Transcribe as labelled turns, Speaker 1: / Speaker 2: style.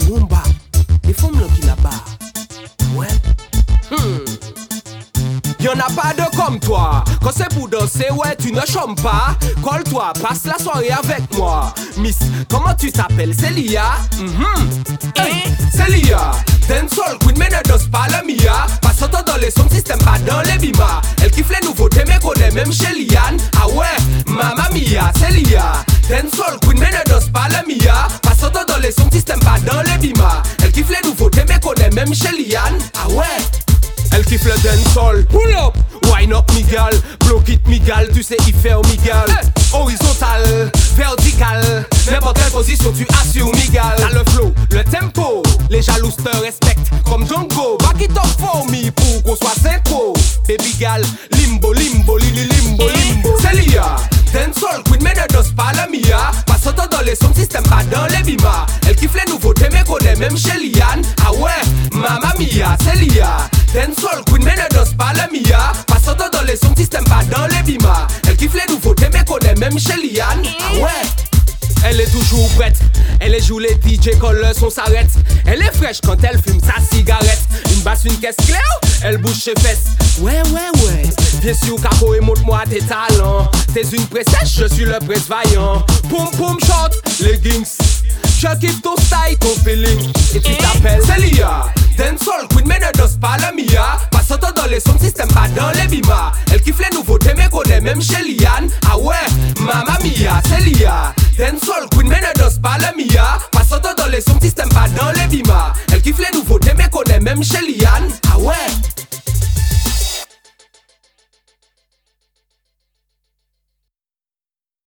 Speaker 1: ewumba efumu loki là-bas. Ouais. Hmm. Y'en a pas deux comme toi. Quand c'est pour danser, ouais, tu ne chômes pas. Colle-toi, passe la soirée avec moi. Miss, comment tu t'appelles? Célia? Mm -hmm. hey, Célia Dancehall queen, mais ne danse pas la mia. Passe autant dans les sons, système, pas dans les bimas. Elle kiffe les nouveautés, mais connaît même chez Liane. Ah ouais, mamma mia, Célia Dancehall queen. Connaît même chez Liane. Ah ouais. Elle kiffe le dancehall. Pull up. Wine up Miguel Block it Miguel Tu sais y faire Miguel Horizontal Vertical. N'importe quelle position tu assures Miguel T'as le flow, le tempo. Les jaloux te respectent Comme Django. Back it up for me Pour qu'on soit synchro. Baby gal Limbo, limbo, lili, limbo, limbo. C'est Lia. Dancehall queen mais ne danse pas la Mia. Passe autant dans les sons système pas dans les bimas Elle kiffe les nouveautés mais connaît même chez Liane Ah ouais Mia c'est Lia Dancehall queen mais ne danse pas la Mia Passe autant dans les sons système pas dans les bimas Elle kiffe les nouveautés mais connaît même chez Liane Ah ouais elle est toujours prête, elle est joue les DJ quand le son s'arrête. Elle est fraîche quand elle fume sa cigarette. Une basse, une caisse claire, elle bouge ses fesses. Ouais, ouais, ouais. Viens sur Capo et montre-moi tes talents. T'es une princesse, je suis le prince vaillant. Poum poum shot, leggings. Je kiffe ton style, ton feeling. Et tu t'appelles Celia. Lia Passant dans les sons, système pas dans les bimas Elle kiffe les nouveautés mais connaît même chez Liane. Ah ouais, Mamma Mia, c'est Lia. Dancehall Queen mais ne danse pas la Mia. Passant dans les sons, système pas dans les bimas Elle kiffe les nouveautés mais connaît même chez Liane. Ah ouais.